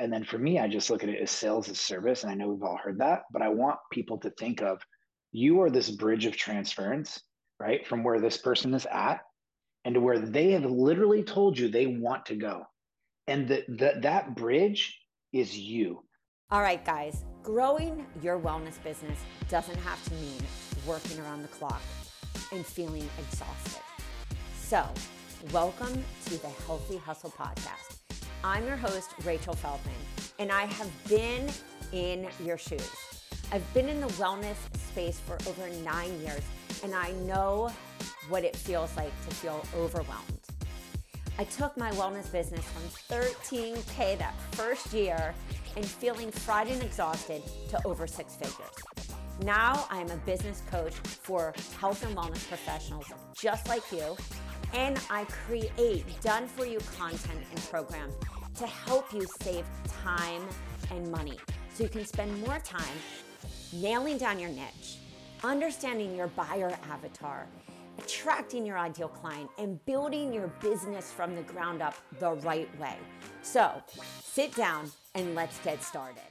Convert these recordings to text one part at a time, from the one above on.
And then for me, I just look at it as sales as service. And I know we've all heard that, but I want people to think of you are this bridge of transference, right? From where this person is at and to where they have literally told you they want to go. And that that that bridge is you. All right, guys, growing your wellness business doesn't have to mean working around the clock and feeling exhausted. So, welcome to the Healthy Hustle Podcast. I'm your host, Rachel Feldman, and I have been in your shoes. I've been in the wellness space for over nine years, and I know what it feels like to feel overwhelmed. I took my wellness business from 13K that first year and feeling fried and exhausted to over six figures. Now I'm a business coach for health and wellness professionals just like you, and I create done for you content and programs to help you save time and money so you can spend more time nailing down your niche, understanding your buyer avatar, attracting your ideal client, and building your business from the ground up the right way. So sit down and let's get started.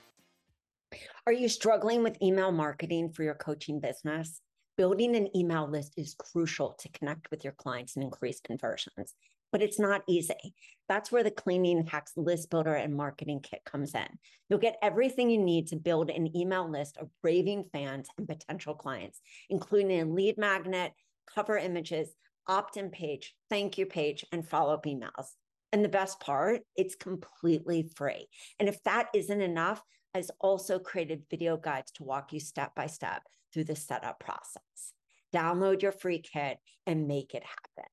Are you struggling with email marketing for your coaching business? Building an email list is crucial to connect with your clients and increase conversions, but it's not easy. That's where the Cleaning Hacks List Builder and Marketing Kit comes in. You'll get everything you need to build an email list of raving fans and potential clients, including a lead magnet, cover images, opt in page, thank you page, and follow up emails. And the best part, it's completely free. And if that isn't enough, I've also created video guides to walk you step by step through the setup process. Download your free kit and make it happen.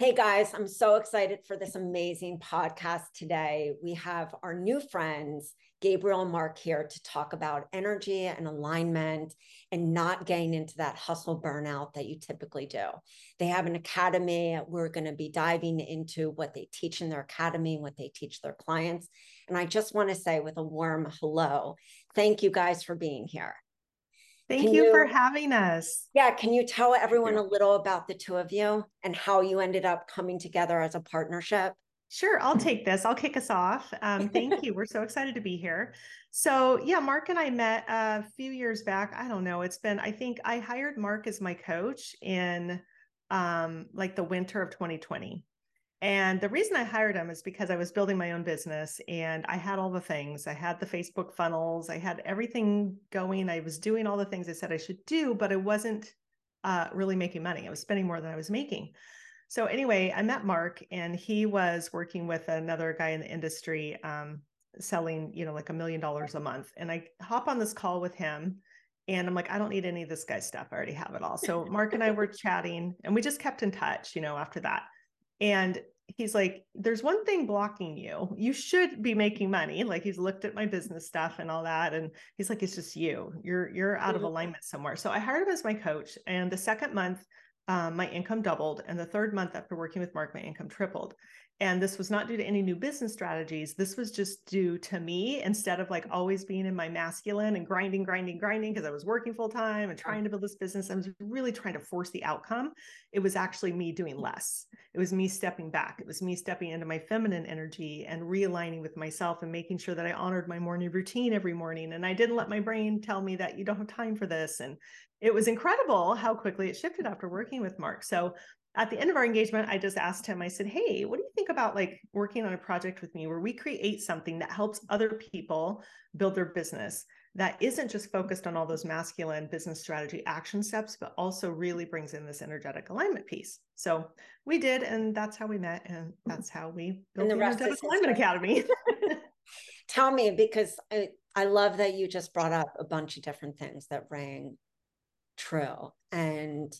Hey guys, I'm so excited for this amazing podcast today. We have our new friends, Gabriel and Marc, here to talk about energy and alignment and not getting into that hustle burnout that you typically do. They have an academy. We're going to be diving into what they teach in their academy and what they teach their clients. And I just want to say, with a warm hello, thank you guys for being here. Thank you, you, for having us. Yeah. Can you tell everyone a little about the two of you and how you ended up coming together as a partnership? Sure, I'll take this. I'll kick us off. Um, thank you. We're so excited to be here. So, yeah, Marc and I met a few years back. I don't know. It's been, I think I hired Marc as my coach in um, like the winter of 2020. And the reason I hired him is because I was building my own business and I had all the things. I had the Facebook funnels, I had everything going. I was doing all the things I said I should do, but I wasn't uh, really making money. I was spending more than I was making. So, anyway, I met Marc and he was working with another guy in the industry um, selling, you know, like a million dollars a month. And I hop on this call with him and I'm like, I don't need any of this guy's stuff. I already have it all. So, Marc and I were chatting and we just kept in touch, you know, after that. And he's like, there's one thing blocking you. You should be making money. Like he's looked at my business stuff and all that. And he's like, it's just you. You're you're out of mm-hmm. alignment somewhere. So I hired him as my coach. And the second month, um, my income doubled. And the third month after working with Marc, my income tripled. And this was not due to any new business strategies. This was just due to me instead of like always being in my masculine and grinding, grinding, grinding because I was working full time and trying to build this business. I was really trying to force the outcome. It was actually me doing less. It was me stepping back. It was me stepping into my feminine energy and realigning with myself and making sure that I honored my morning routine every morning. And I didn't let my brain tell me that you don't have time for this. And it was incredible how quickly it shifted after working with Marc. So at the end of our engagement, I just asked him, I said, Hey, what do you think about like working on a project with me where we create something that helps other people build their business that isn't just focused on all those masculine business strategy action steps, but also really brings in this energetic alignment piece. So we did, and that's how we met, and mm-hmm. that's how we built the, the Energetic Alignment Academy. Tell me, because I, I love that you just brought up a bunch of different things that rang true. And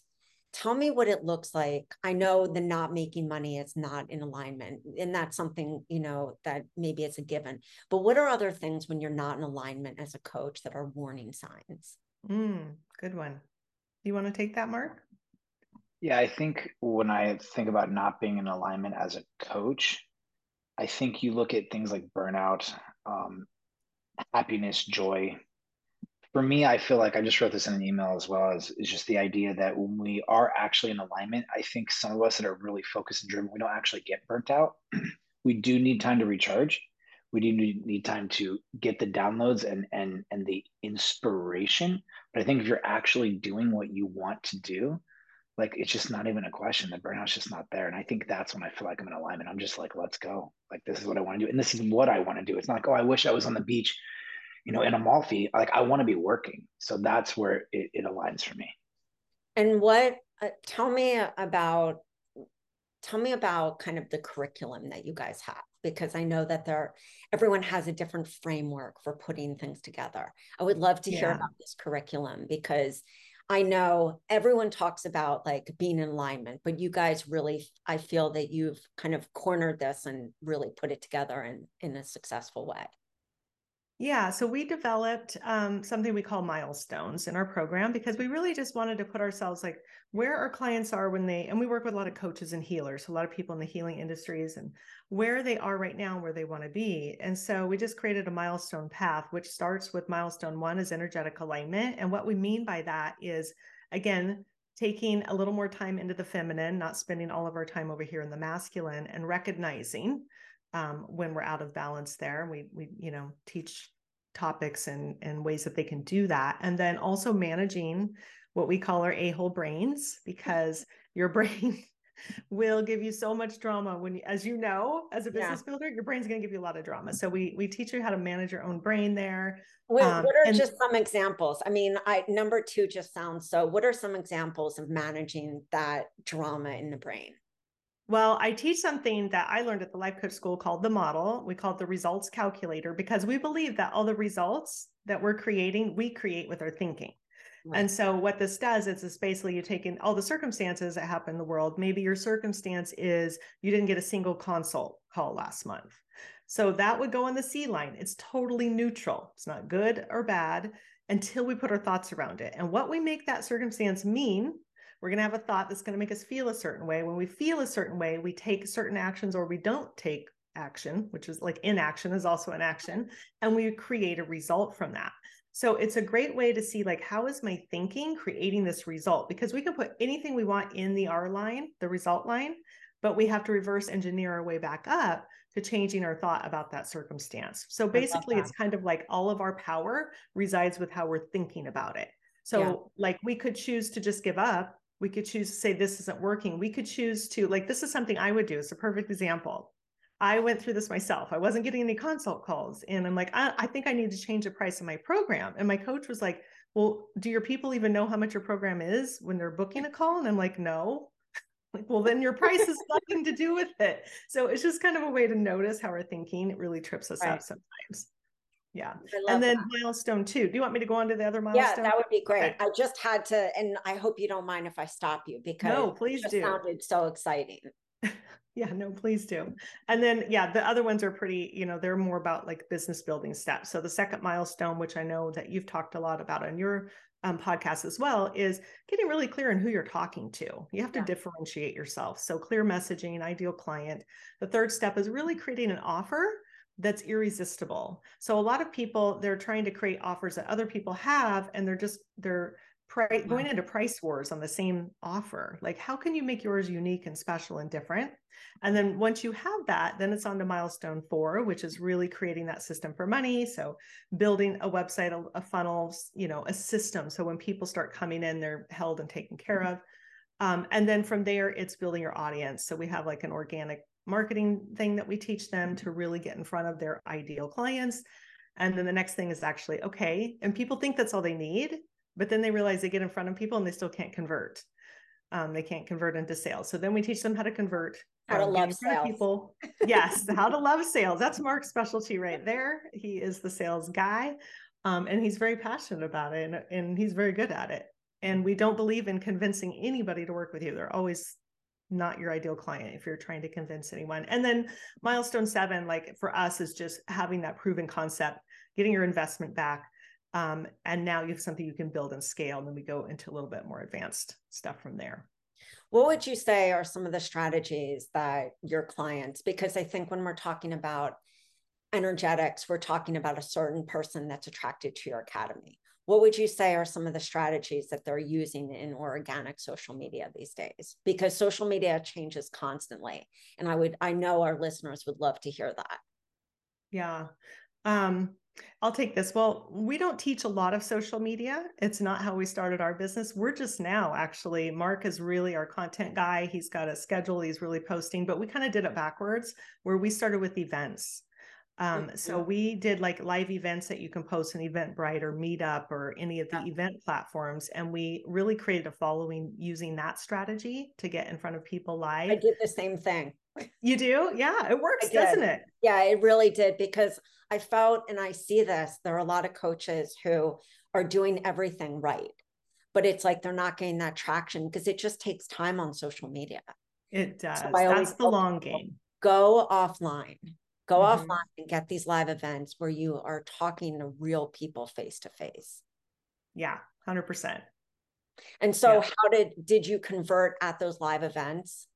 tell me what it looks like. I know the not making money is not in alignment and that's something you know that maybe it's a given. But what are other things when you're not in alignment as a coach that are warning signs? Mm, good one. You want to take that Marc? Yeah i think when i think about not being in alignment as a coach i think you look at things like burnout um, happiness joy for me, I feel like I just wrote this in an email as well as is just the idea that when we are actually in alignment, I think some of us that are really focused and driven, we don't actually get burnt out. we do need time to recharge. we do need time to get the downloads and and and the inspiration. But i think if you're actually doing what you want to do like it's just not even a question. The burnout's just not there. And i think that's when i feel like i'm in alignment. I'm just like let's go. Like this is what i want to do. And this is what i want to do. It's not like oh i wish i was on the beach you know in amalfi like i want to be working so that's where it, it aligns for me and what uh, tell me about tell me about kind of the curriculum that you guys have because I know that there everyone has a different framework for putting things together. I would love to yeah. hear about this curriculum because I know everyone talks about like being in alignment, but you guys really I feel that you've kind of cornered this and really put it together in in a successful way. Yeah, so we developed um, something we call milestones in our program because we really just wanted to put ourselves like where our clients are when they, and we work with a lot of coaches and healers, a lot of people in the healing industries, and where they are right now, where they want to be. And so we just created a milestone path, which starts with milestone one is energetic alignment. And what we mean by that is, again, taking a little more time into the feminine, not spending all of our time over here in the masculine, and recognizing um, when we're out of balance there. We we you know teach topics and and ways that they can do that, and then also managing what we call our a-hole brains because your brain will give you so much drama when as you know as a business yeah. builder your brain's going to give you a lot of drama so we we teach you how to manage your own brain there what, um, what are and, just some examples i mean i number two just sounds so what are some examples of managing that drama in the brain well, I teach something that I learned at the Life Coach School called the model. We call it the results calculator because we believe that all the results that we're creating, we create with our thinking. Right. And so what this does is it's basically you take in all the circumstances that happen in the world. Maybe your circumstance is you didn't get a single consult call last month. So that would go on the C line. It's totally neutral. It's not good or bad until we put our thoughts around it. And what we make that circumstance mean we're going to have a thought that's going to make us feel a certain way. When we feel a certain way, we take certain actions or we don't take action, which is like inaction is also an action, and we create a result from that. So it's a great way to see like how is my thinking creating this result because we can put anything we want in the R line, the result line, but we have to reverse engineer our way back up to changing our thought about that circumstance. So basically it's kind of like all of our power resides with how we're thinking about it. So yeah. like we could choose to just give up we could choose to say this isn't working. We could choose to like this is something i would do it's a perfect example. I went through this myself i wasn't getting any consult calls and i'm like I, I, think i need to change the price of my program. And my coach was like well do your people even know how much your program is when they're booking a call? And i'm like no. Like well then your price has nothing to do with it. So it's just kind of a way to notice how we're thinking it really trips us right. up sometimes yeah. And then that. milestone two. Do you want me to go on to the other milestone? Yeah, that would be great. Okay. I just had to, and I hope you don't mind if I stop you because no, please do. sounded so exciting. yeah, no, please do. And then, yeah, the other ones are pretty, you know, they're more about like business building steps. So the second milestone, which I know that you've talked a lot about on your um, podcast as well, is getting really clear on who you're talking to. You have to yeah. differentiate yourself. So clear messaging, ideal client. The third step is really creating an offer that's irresistible. So a lot of people they're trying to create offers that other people have and they're just they're pri- going into price wars on the same offer. Like how can you make yours unique and special and different? And then once you have that, then it's on to milestone 4, which is really creating that system for money, so building a website, a, a funnel, you know, a system so when people start coming in they're held and taken care mm-hmm. of. Um, and then from there, it's building your audience. So we have like an organic marketing thing that we teach them to really get in front of their ideal clients. And then the next thing is actually, okay, and people think that's all they need, but then they realize they get in front of people and they still can't convert. Um, they can't convert into sales. So then we teach them how to convert. How to love sales. People. yes, how to love sales. That's Marc's specialty right there. He is the sales guy. Um, and he's very passionate about it and, and he's very good at it. And we don't believe in convincing anybody to work with you. They're always not your ideal client if you're trying to convince anyone. And then milestone seven, like for us, is just having that proven concept, getting your investment back. Um, and now you have something you can build and scale. And then we go into a little bit more advanced stuff from there. What would you say are some of the strategies that your clients, because I think when we're talking about energetics, we're talking about a certain person that's attracted to your academy what would you say are some of the strategies that they're using in organic social media these days because social media changes constantly and i would i know our listeners would love to hear that Yeah. Um, I'll take this. Well, we don't teach a lot of social media. It's not how we started our business. We're just now actually, Mark is really our content guy. He's got a schedule, he's really posting, but we kind of did it backwards where we started with events. Um. So we did like live events that you can post on Eventbrite or Meetup or any of the yeah. event platforms. And we really created a following using that strategy to get in front of people live. I did the same thing. You do? Yeah, it works, doesn't it? Yeah, it really did because I felt and I see this. There are a lot of coaches who are doing everything right, but it's like they're not getting that traction because it just takes time on social media. It does. So That's the long game. Go offline go mm-hmm. offline and get these live events where you are talking to real people face to face yeah 100% and so yeah. how did did you convert at those live events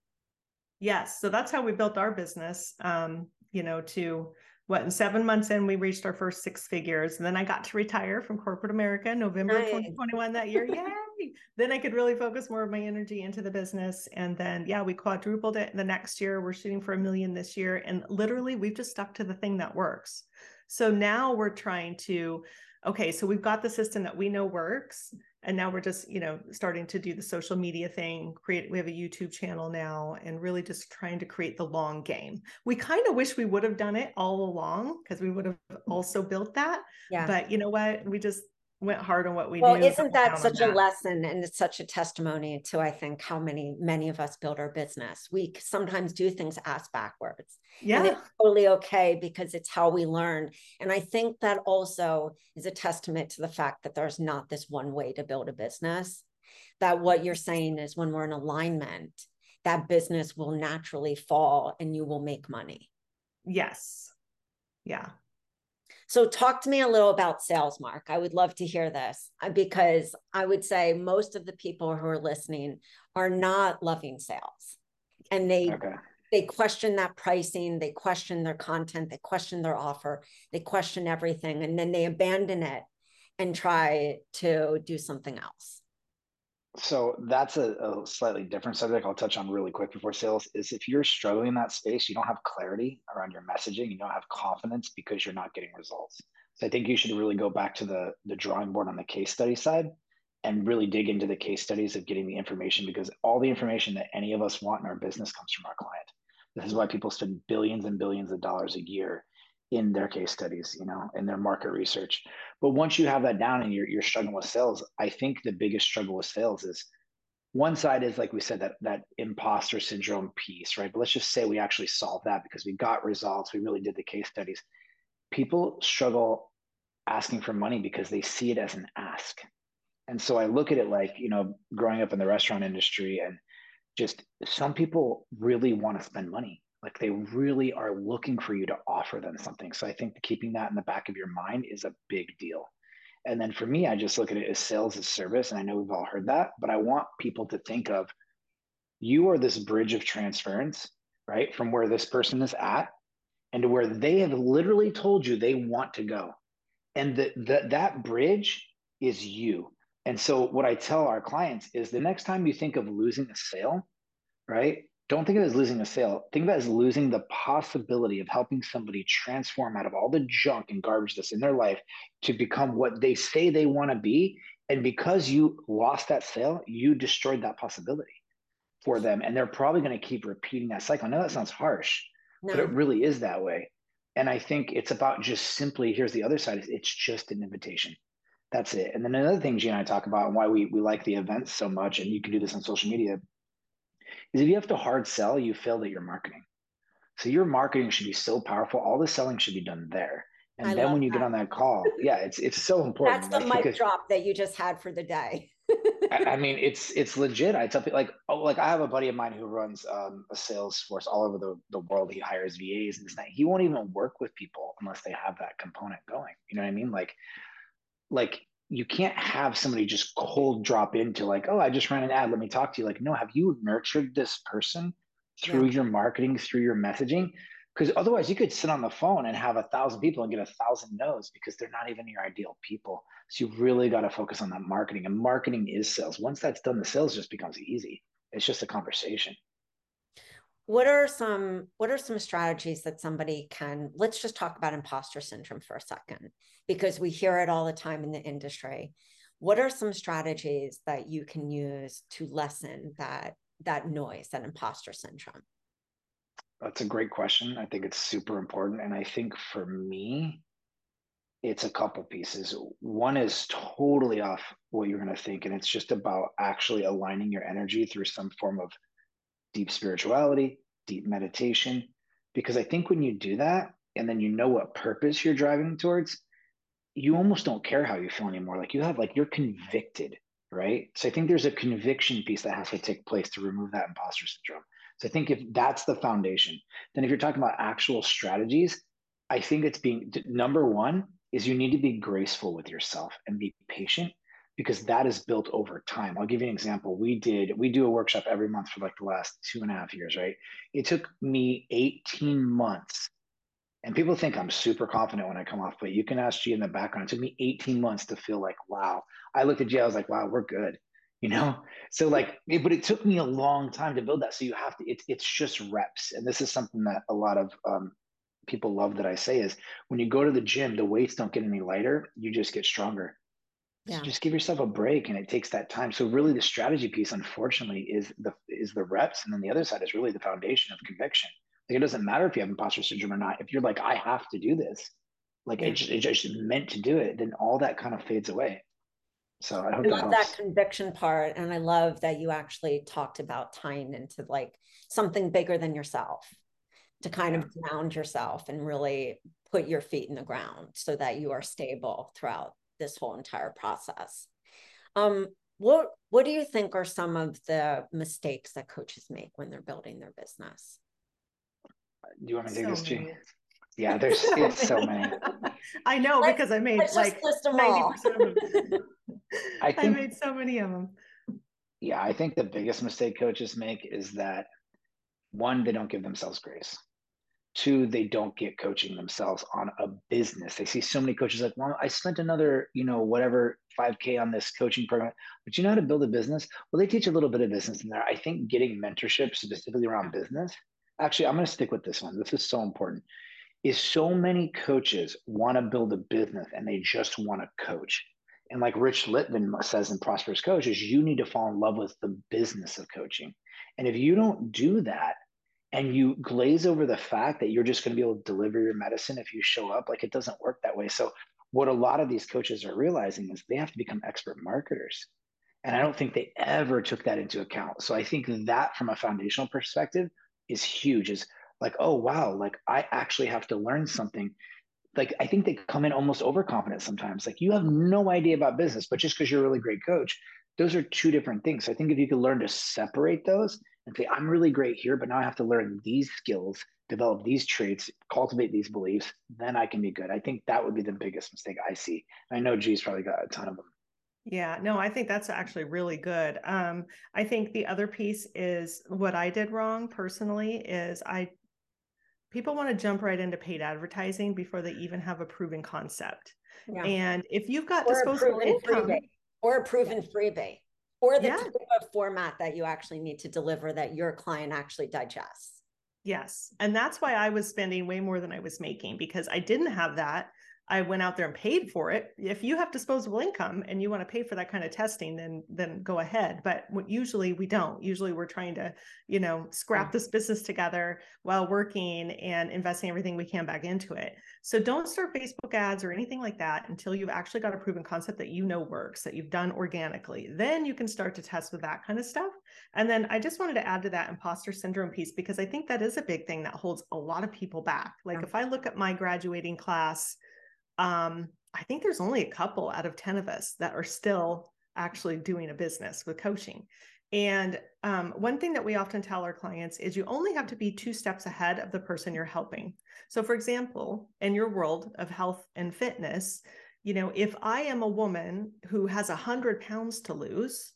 yes so that's how we built our business um you know to what in seven months in we reached our first six figures and then i got to retire from corporate america november nice. 2021 that year yay! Then i could really focus more of my energy into the business and then yeah we quadrupled it the next year. We're shooting for a million this year and literally we've just stuck to the thing that works. So now we're trying to okay so we've got the system that we know works and now we're just you know starting to do the social media thing create we have a youtube channel now and really just trying to create the long game. We kind of wish we would have done it all along because we would have also built that yeah. but you know what? We just went hard on what we well, isn't that such a that. lesson and it's such a testimony to I think how many many of us build our business. We sometimes do things ass backwards. Yeah. And it's totally okay because it's how we learn. And I think that also is a testament to the fact that there's not this one way to build a business. That what you're saying is when we're in alignment, that business will naturally fall and you will make money. Yes. Yeah. So, talk to me a little about sales, Marc. I would love to hear this uh, because I would say most of the people who are listening are not loving sales and they okay. they question that pricing, they question their content, they question their offer, they question everything, and then they abandon it and try to do something else so that's a, a, slightly different subject i'll touch on really quick before sales is if you're struggling in that space you don't have clarity around your messaging you don't have confidence because you're not getting results. So i think you should really go back to the the drawing board on the case study side and really dig into the case studies of getting the information because all the information that any of us want in our business comes from our client. This is why people spend billions and billions of dollars a year in their case studies, you know, in their market research. But once you have that down and you're, you're struggling with sales, I think the biggest struggle with sales is one side is like we said that that imposter syndrome piece, right? But let's just say we actually solved that because we got results, we really did the case studies. People struggle asking for money because they see it as an ask. And so I look at it like, you know, growing up in the restaurant industry and just some people really want to spend money like they really are looking for you to offer them something. So I think keeping that in the back of your mind is a big deal. And then for me, I just look at it as sales as service. And I know we've all heard that, but I want people to think of you are this bridge of transference, right? From where this person is at and to where they have literally told you they want to go. And that that that bridge is you. And so what I tell our clients is the next time you think of losing a sale, right? Don't think of it as losing a sale. Think of it as losing the possibility of helping somebody transform out of all the junk and garbage that's in their life to become what they say they want to be. And because you lost that sale, you destroyed that possibility for them. And they're probably going to keep repeating that cycle. I know that sounds harsh, no. but it really is that way. And I think it's about just simply here's the other side it's just an invitation. That's it. And then another thing Gina and I talk about and why we we like the events so much, and you can do this on social media, is if you have to hard sell, you failed at your marketing. So your marketing should be so powerful. All the selling should be done there. And I then when you that. get on that call, yeah, it's it's so important. That's the like, mic drop that you just had for the day. I, I, mean, it's it's legit. I tell people like, oh, like I have a buddy of mine who runs um, a sales force all over the, the world. He hires VAs and this night. He won't even work with people unless they have that component going. You know what I mean? Like, like you can't have somebody just cold drop into like, oh, I just ran an ad. Let me talk to you. Like, no, have you nurtured this person through yeah. your marketing, through your messaging? Because otherwise, you could sit on the phone and have a thousand people and get a thousand no's because they're not even your ideal people. So you really got to focus on that marketing. And marketing is sales. Once that's done, the sales just becomes easy. It's just a conversation. What are some what are some strategies that somebody can let's just talk about imposter syndrome for a second because we hear it all the time in the industry. What are some strategies that you can use to lessen that that noise that imposter syndrome? That's a great question. I think it's super important and i think for me it's a couple pieces. One is totally off what you're going to think and it's just about actually aligning your energy through some form of deep spirituality, deep meditation. Because I think when you do that and then you know what purpose you're driving towards, you almost don't care how you feel anymore. Like you have, like, you're convicted, right? So I think there's a conviction piece that has to take place to remove that imposter syndrome. So I think if that's the foundation, then if you're talking about actual strategies, I think it's being number one is you need to be graceful with yourself and be patient because that is built over time. I'll give you an example. We did, we do a workshop every month for like the last two and a half years, right? It took me 18 months. And people think I'm super confident when I come off, but you can ask G in the background. It took me 18 months to feel like, wow. I looked at G, I was like, wow, we're good. You know? So like, it, but it took me a long time to build that. So you have to, it's it's just reps. And this is something that a lot of um, people love that I say is when you go to the gym, the weights don't get any lighter, you just get stronger yeah. Just give yourself a break and it takes that time. So really the strategy piece, unfortunately, is the is the reps. And then the other side is really the foundation of conviction. Like it doesn't matter if you have imposter syndrome or not. If you're like, I have to do this, like yeah. it, just, it just meant to do it, then all that kind of fades away. So I hope I love that, that conviction part. And I love that you actually talked about tying into like something bigger than yourself to kind yeah. of ground yourself and really put your feet in the ground so that you are stable throughout this whole entire process. Um, what what do you think are some of the mistakes that coaches make when they're building their business? Do you want me to take so this, G? Yeah, there's it's so many. I know let's, because I made like ninety percent of them. I, think, I made so many of them. Yeah, I think the biggest mistake coaches make is that one, they don't give themselves grace. Two, they don't get coaching themselves on a business. They see so many coaches like, well, I spent another, you know, whatever 5K on this coaching program, but you know how to build a business? Well, they teach a little bit of business in there. I think getting mentorship specifically around business, actually, I'm going to stick with this one. This is so important. Is so many coaches want to build a business and they just want to coach. And like Rich Litvin says in Prosperous Coaches, you need to fall in love with the business of coaching. And if you don't do that, and you glaze over the fact that you're just going to be able to deliver your medicine if you show up like it doesn't work that way. So what a lot of these coaches are realizing is they have to become expert marketers. And i don't think they ever took that into account. So i think that from a foundational perspective is huge is like oh wow like i actually have to learn something. Like i think they come in almost overconfident sometimes. Like you have no idea about business but just because you're a really great coach those are two different things. So i think if you could learn to separate those and say, I'm really great here, but now I have to learn these skills, develop these traits, cultivate these beliefs, then I can be good. I think that would be the biggest mistake I see. I know G's probably got a ton of them. Yeah, no, I think that's actually really good. Um, I think the other piece is what I did wrong personally is I people want to jump right into paid advertising before they even have a proven concept. Yeah. And if you've got or disposable income freebie. or a proven freebie or the yeah. type of format that you actually need to deliver that your client actually digests. Yes. And that's why I was spending way more than I was making because I didn't have that. I went out there and paid for it. If you have disposable income and you want to pay for that kind of testing, then then go ahead. But usually we don't. Usually we're trying to, you know, scrap mm. this business together while working and investing everything we can back into it. So don't start Facebook ads or anything like that until you've actually got a proven concept that you know works, that you've done organically. Then you can start to test with that kind of stuff. And then I just wanted to add to that imposter syndrome piece because I think that is a big thing that holds a lot of people back. Like yeah. if I look at my graduating class um, I think there's only a couple out of 10 of us that are still actually doing a business with coaching. And um, one thing that we often tell our clients is you only have to be two steps ahead of the person you're helping. So, for example, in your world of health and fitness, you know, if I am a woman who has a hundred pounds to lose,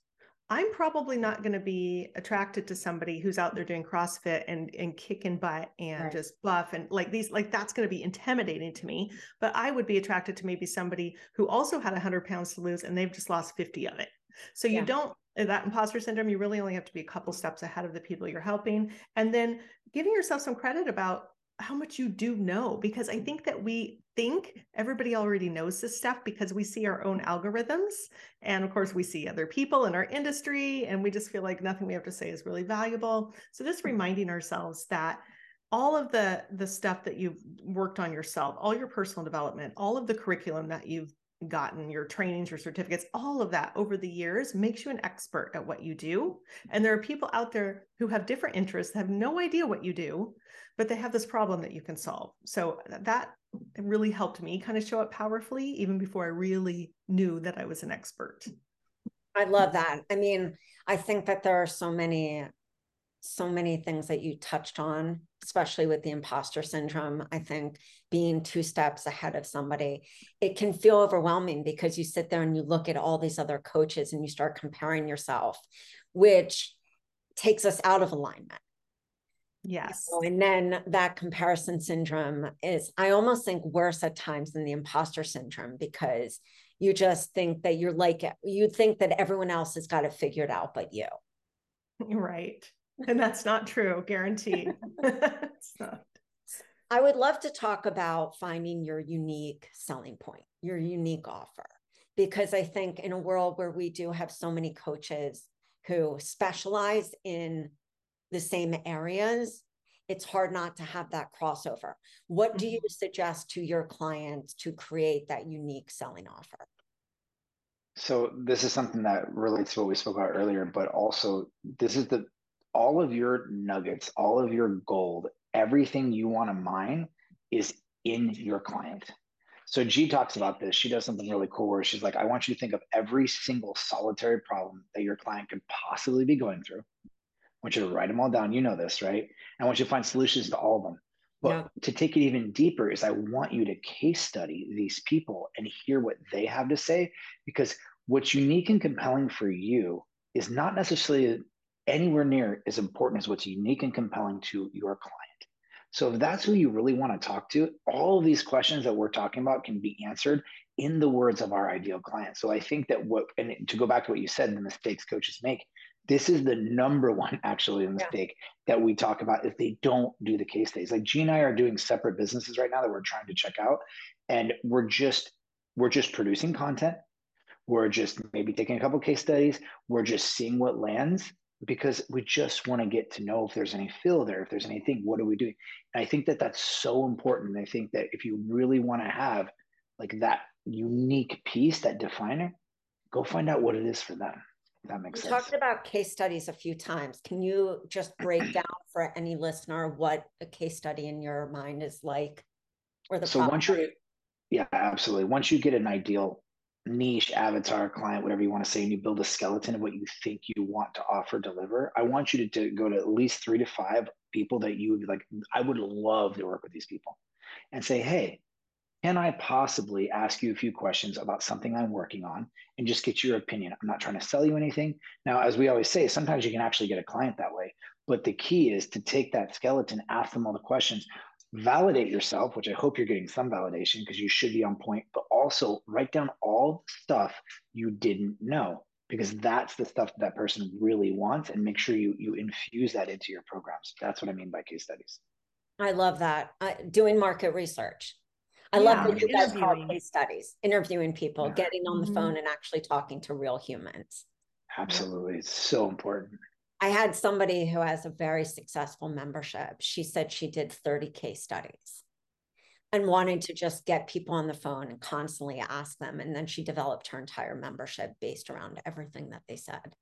I'm probably not going to be attracted to somebody who's out there doing CrossFit and and kicking butt and right. just buff and like these like that's going to be intimidating to me. But I would be attracted to maybe somebody who also had 100 pounds to lose and they've just lost 50 of it. So you don't uh, that imposter syndrome, you really only have to be a couple steps ahead of the people you're helping. And then giving yourself some credit about how much you do know because i mm-hmm. think that we think everybody already knows this stuff because we see our own algorithms. And of course we see other people in our industry and we just feel like nothing we have to say is really valuable. So just mm-hmm. reminding ourselves that all of the the stuff that you've worked on yourself all your personal development all of the curriculum that you've gotten your trainings your certificates all of that over the years makes you an expert at what you do. And there are people out there who have different interests have no idea what you do but they have this problem that you can solve. So uh, that really helped me kind of show up powerfully even before i really knew that i was an expert. I love that. I mean i think that there are so many so many things that you touched on, especially with the imposter syndrome. I think being two steps ahead of somebody, it can feel overwhelming because you sit there and you look at all these other coaches and you start comparing yourself, which takes us out of alignment. Yes. and then that comparison syndrome is, I almost think, worse at times than the imposter syndrome because you just think that you're like, you think that everyone else has got it figured out but you. Right and that's not true, guaranteed. it's not. I would love to talk about finding your unique selling point, your unique offer, because I think in a world where we do have so many coaches who specialize in the same areas, it's hard not to have that crossover. What do you mm-hmm. suggest to your clients to create that unique selling offer? So this is something that relates to what we spoke about earlier, but also this is the all of your nuggets, all of your gold, everything you want to mine is in your client. So G talks about this. She does something really cool where she's like, I want you to think of every single solitary problem that your client could possibly be going through. I want you to write them all down. You know this, right? And I want you to find solutions to all of them. But yeah. to take it even deeper is I want you to case study these people and hear what they have to say because what's unique and compelling for you is not necessarily anywhere near as important as what's unique and compelling to your client. So if that's who you really want to talk to, all of these questions that we're talking about can be answered in the words of our ideal client. So I think that what and to go back to what you said, the mistakes coaches make, this is the number one actually mistake yeah. that we talk about if they don't do the case studies. Like G and I are doing separate businesses right now that we're trying to check out, and we're just we're just producing content. We're just maybe taking a couple case studies. We're just seeing what lands because we just want to get to know if there's any fill there, if there's anything, what are we doing? And I think that that's so important. I think that if you really want to have like that unique piece, that definer, go find out what it is for them. That makes you sense. talked about case studies a few times. Can you just break down for any listener what a case study in your mind is like? Or the so once you're, yeah, absolutely. Once you get an ideal niche avatar client, whatever you want to say, and you build a skeleton of what you think you want to offer, deliver, I want you to, to go to at least three to five people that you would be like, I would love to work with these people and say, hey, can I possibly ask you a few questions about something I'm working on and just get your opinion? I'm not trying to sell you anything. Now, as we always say, sometimes you can actually get a client that way. But the key is to take that skeleton, ask them all the questions validate yourself, which I hope you're getting some validation because you should be on point, but also write down all the stuff you didn't know because that's the stuff that, that person really wants and make sure you you infuse that into your programs. That's what I mean by case studies. I love that. Uh, doing market research. I yeah, love what you guys call case studies, interviewing people, yeah. getting on the mm-hmm. phone and actually talking to real humans. Absolutely. It's so important. I had somebody who has a very successful membership. She said she did 30 case studies and wanted to just get people on the phone and constantly ask them. And then she developed her entire membership based around everything that they said.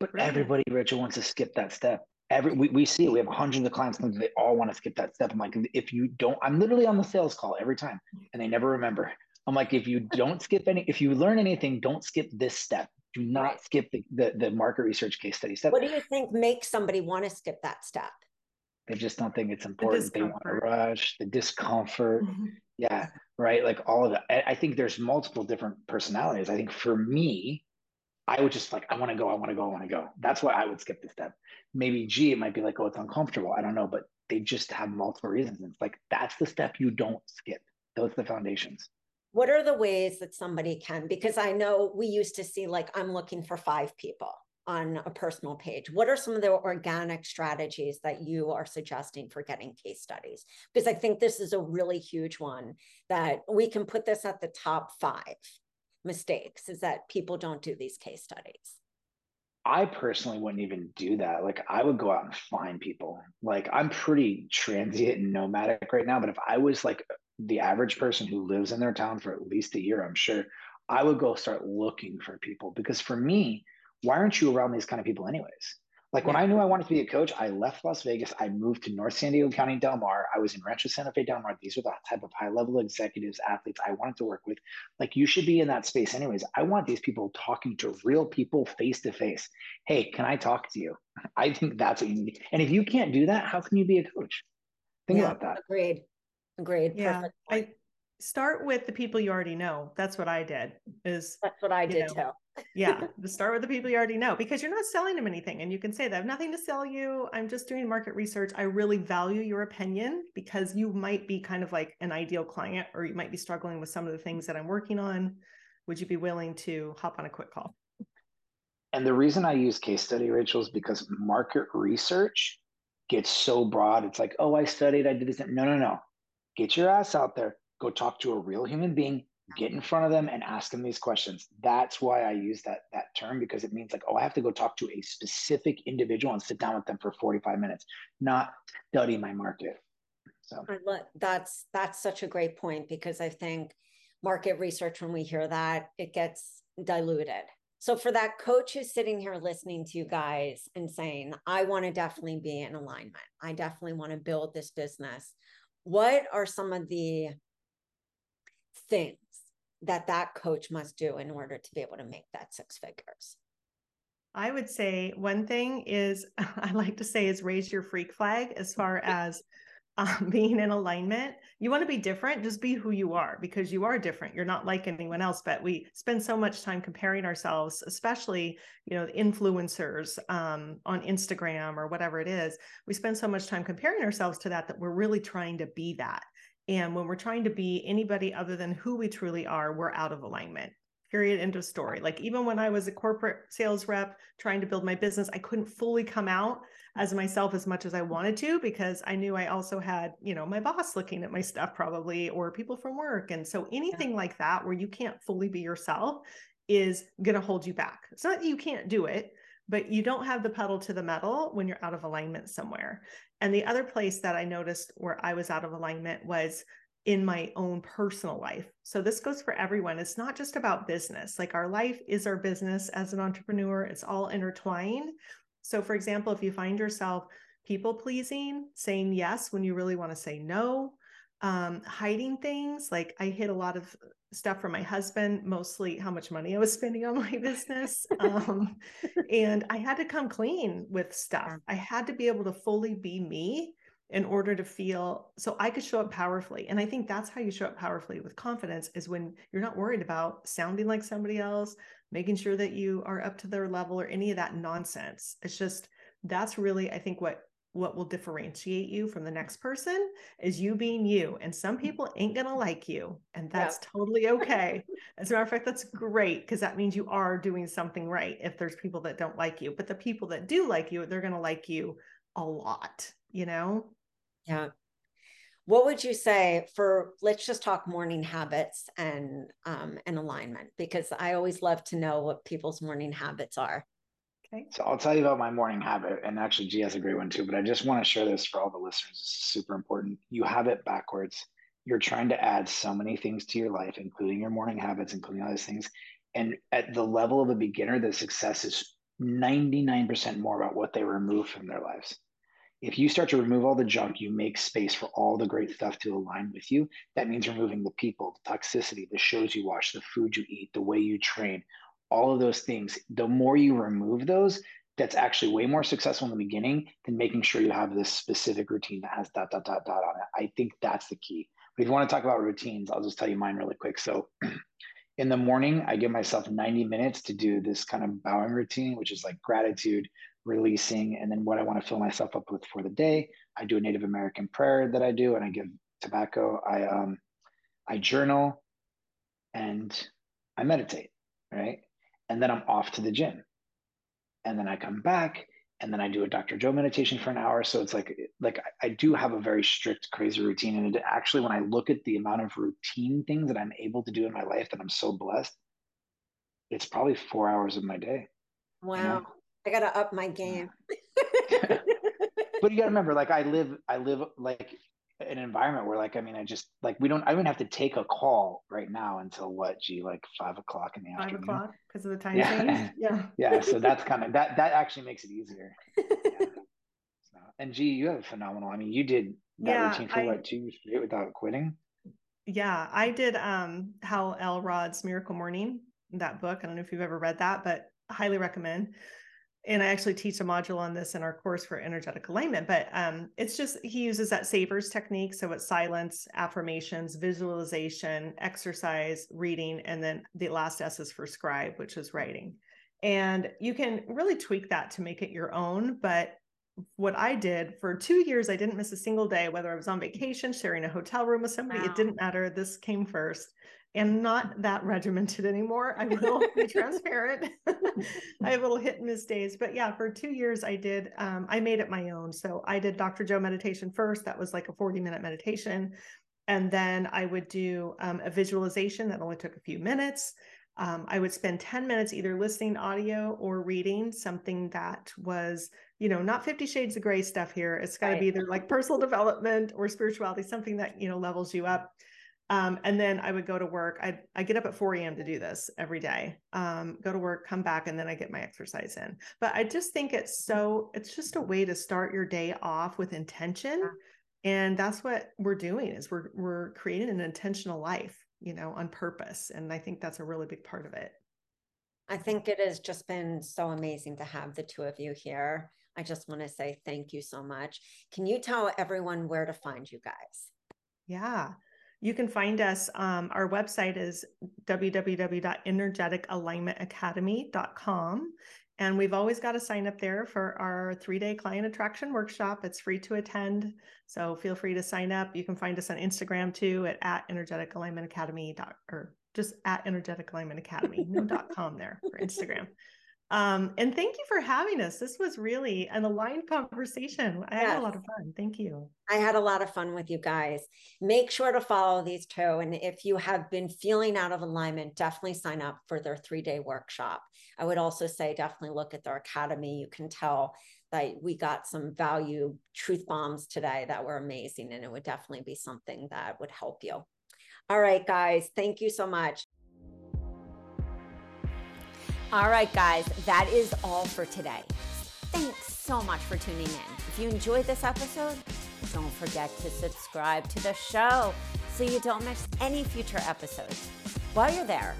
But everybody, Rachel, wants to skip that step. Every we, we see it. We have hundreds of clients. They all want to skip that step. I'm like, if you don't, I'm literally on the sales call every time, and they never remember. I'm like, if you don't skip any, if you learn anything, don't skip this step do not right. skip the, the, the market research case study step. What do you think makes somebody want to skip that step? They just don't think it's important. The they want to rush, the discomfort. Mm-hmm. Yeah, right. Like all of that. I think there's multiple different personalities. I think for me, I would just like, I want to go, I want to go, I want to go. That's why I would skip the step. Maybe G, it might be like, oh, it's uncomfortable. I don't know, but they just have multiple reasons. It's like that's the step you don't skip. Those are the foundations what are the ways that somebody can because i know we used to see like i'm looking for five people on a personal page what are some of the organic strategies that you are suggesting for getting case studies because i think this is a really huge one that we can put this at the top five mistakes is that people don't do these case studies I personally wouldn't even do that. Like I would go out and find people. Like I'm pretty transient and nomadic right now, but if I was like the average person who lives in their town for at least a year, I'm sure I would go start looking for people because for me, why aren't you around these kind of people anyways? Like when I knew I wanted to be a coach, I left Las Vegas. I moved to North San Diego County, Del Mar. I was in Rancho Santa Fe, Del Mar. These are the type of high level executives, athletes I wanted to work with. Like you should be in that space anyways. I want these people talking to real people face to face. Hey, can I talk to you? I think that's what you need. And if you can't do that, how can you be a coach? Think yeah, about that. Agreed. Agreed. Yeah. I start with the people you already know. That's what I did. Is that's what I did know, too yeah, to start with the people you already know because you're not selling them anything. And you can say that I have nothing to sell you. I'm just doing market research. I really value your opinion because you might be kind of like an ideal client or you might be struggling with some of the things that I'm working on. Would you be willing to hop on a quick call? And the reason I use case study, Rachel, is because market research gets so broad. It's like, oh, I studied, I did this. No, no, no. Get your ass out there. Go talk to a real human being get in front of them and ask them these questions. That's why i use that that term because it means like oh i have to go talk to a specific individual and sit down with them for 45 minutes not study my market. So. That's that's such a great point because i think market research when we hear that it gets diluted. So for that coach who's sitting here listening to you guys and saying i want to definitely be in alignment. I definitely want to build this business what are some of the things that that coach must do in order to be able to make that six figures? I would say one thing is I like to say is raise your freak flag as far as um, being in alignment. You want to be different, just be who you are because you are different. You're not like anyone else. But we spend so much time comparing ourselves, especially you know influencers um, on Instagram or whatever it is. We spend so much time comparing ourselves to that that we're really trying to be that. And when we're trying to be anybody other than who we truly are, we're out of alignment. Period. End of story. Like even when I was a corporate sales rep trying to build my business, I couldn't fully come out as myself as much as I wanted to because I knew I also had, you know, my boss looking at my stuff probably or people from work. And so anything yeah. like that where you can't fully be yourself is going to hold you back. It's not that you can't do it, but you don't have the pedal to the metal when you're out of alignment somewhere. And the other place that I noticed where I was out of alignment was in my own personal life. So this goes for everyone. It's not just about business. Like our life is our business as an entrepreneur, it's all intertwined. So, for example, if you find yourself people pleasing, saying yes when you really want to say no, um, hiding things, like I hid a lot of stuff from my husband, mostly how much money I was spending on my business. Um, and I had to come clean with stuff. I had to be able to fully be me in order to feel so I could show up powerfully. And I think that's how you show up powerfully with confidence is when you're not worried about sounding like somebody else, making sure that you are up to their level or any of that nonsense. It's just that's really, I think, what what will differentiate you from the next person is you being you. And some mm. people ain't going to like you, and that's yep. totally okay. As a matter of fact, that's great because that means you are doing something right if there's people that don't like you. But the people that do like you, they're going to like you a lot, you know? Yeah. What would you say for let's just talk morning habits and um and alignment because I always love to know what people's morning habits are. Okay. So I'll tell you about my morning habit. And actually, G has a great one too, but I just want to share this for all the listeners. This is super important. You have it backwards. You're trying to add so many things to your life, including your morning habits, including all these things. And at the level of a beginner, the success is 99% more about what they remove from their lives. If you start to remove all the junk, you make space for all the great stuff to align with you. That means removing the people, the toxicity, the shows you watch, the food you eat, the way you train, all of those things, the more you remove those, that's actually way more successful in the beginning than making sure you have this specific routine that has dot, dot, dot, dot on it. I think that's the key. But if you want to talk about routines, I'll just tell you mine really quick. So in the morning, I give myself 90 minutes to do this kind of bowing routine, which is like gratitude, releasing, and then what I want to fill myself up with for the day. I do a Native American prayer that I do, and I give tobacco. I um I journal and I meditate, right? and then I'm off to the gym. and then I come back and then I do a Dr. Joe meditation for an hour. So it's like like I, do have a very strict, crazy routine. And it actually, when I look at the amount of routine things that I'm able to do in my life, that I'm so blessed, it's probably four hours of my day. Wow. You know? I gotta up my game. but you gotta remember, like I live, I live like an environment where like I mean I just like we don't I don't have to take a call right now until what gee like five o'clock in the five afternoon. o'clock because of the time yeah. change. Yeah. yeah. So that's kind of that that actually makes it easier. Yeah. So, and gee, you have a phenomenal. I mean, you did that yeah, routine for I, what two years straight without quitting. Yeah, I did um Hal Elrod's Miracle Morning, that book. I don't know if you've ever read that, but highly recommend and I actually teach a module on this in our course for energetic alignment, but um, it's just he uses that savers technique. So it's silence, affirmations, visualization, exercise, reading, and then the last S is for scribe, which is writing. And you can really tweak that to make it your own. But what I did for two years, I didn't miss a single day, whether I was on vacation, sharing a hotel room with somebody, wow. it didn't matter. This came first and not that regimented anymore. I will be transparent. I have a little hit and miss days, but yeah, for two years I did. Um, I made it my own. So I did Dr. Joe meditation first. That was like a forty minute meditation, and then I would do um, a visualization that only took a few minutes. Um, I would spend 10 minutes either listening audio or reading something that was, you know, not 50 shades of gray stuff here. It's got to right. be either like personal development or spirituality, something that, you know, levels you up. Um, and then I would go to work. I I get up at 4 a.m. to do this every day. Um, go to work, come back, and then I get my exercise in. But I just think it's so it's just a way to start your day off with intention. And that's what we're doing is we're we're creating an intentional life, you know, on purpose. And I think that's a really big part of it. I think it has just been so amazing to have the two of you here. I just want to say thank you so much. Can you tell everyone where to find you guys? Yeah. You can find us. Um, our website is www.energeticalignmentacademy.com. And we've always got a sign up there for our three day client attraction workshop. It's free to attend. So feel free to sign up. You can find us on Instagram too at, at energetic or just at energetic alignment academy, no com there for Instagram. Um, and thank you for having us. This was really an aligned conversation. I yes. had a lot of fun. Thank you. I had a lot of fun with you guys. Make sure to follow these two. And if you have been feeling out of alignment, definitely sign up for their three day workshop. I would also say definitely look at their academy. You can tell that we got some value truth bombs today that were amazing. And it would definitely be something that would help you. All right, guys. Thank you so much. All right, guys, that is all for today. Thanks so much for tuning in. If you enjoyed this episode, don't forget to subscribe to the show so you don't miss any future episodes. While you're there,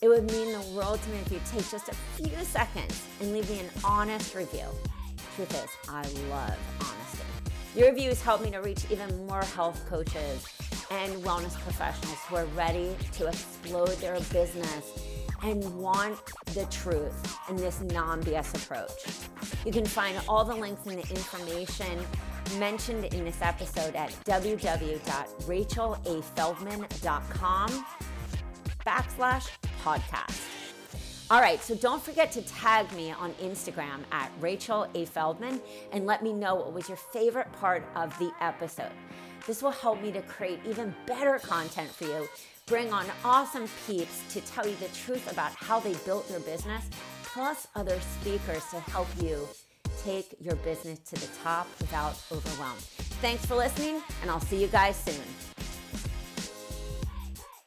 it would mean the world to me if you take just a few seconds and leave me an honest review. Truth is, I love honesty. Your reviews help me to reach even more health coaches and wellness professionals who are ready to explode their business and want the truth in this non BS approach. You can find all the links and the information mentioned in this episode at www.rachelafeldman.com backslash podcast. All right, so don't forget to tag me on Instagram at Rachel A. Feldman and let me know what was your favorite part of the episode. This will help me to create even better content for you bring on awesome peeps to tell you the truth about how they built their business, plus other speakers to help you take your business to the top without overwhelm. Thanks for listening, and I'll see you guys soon.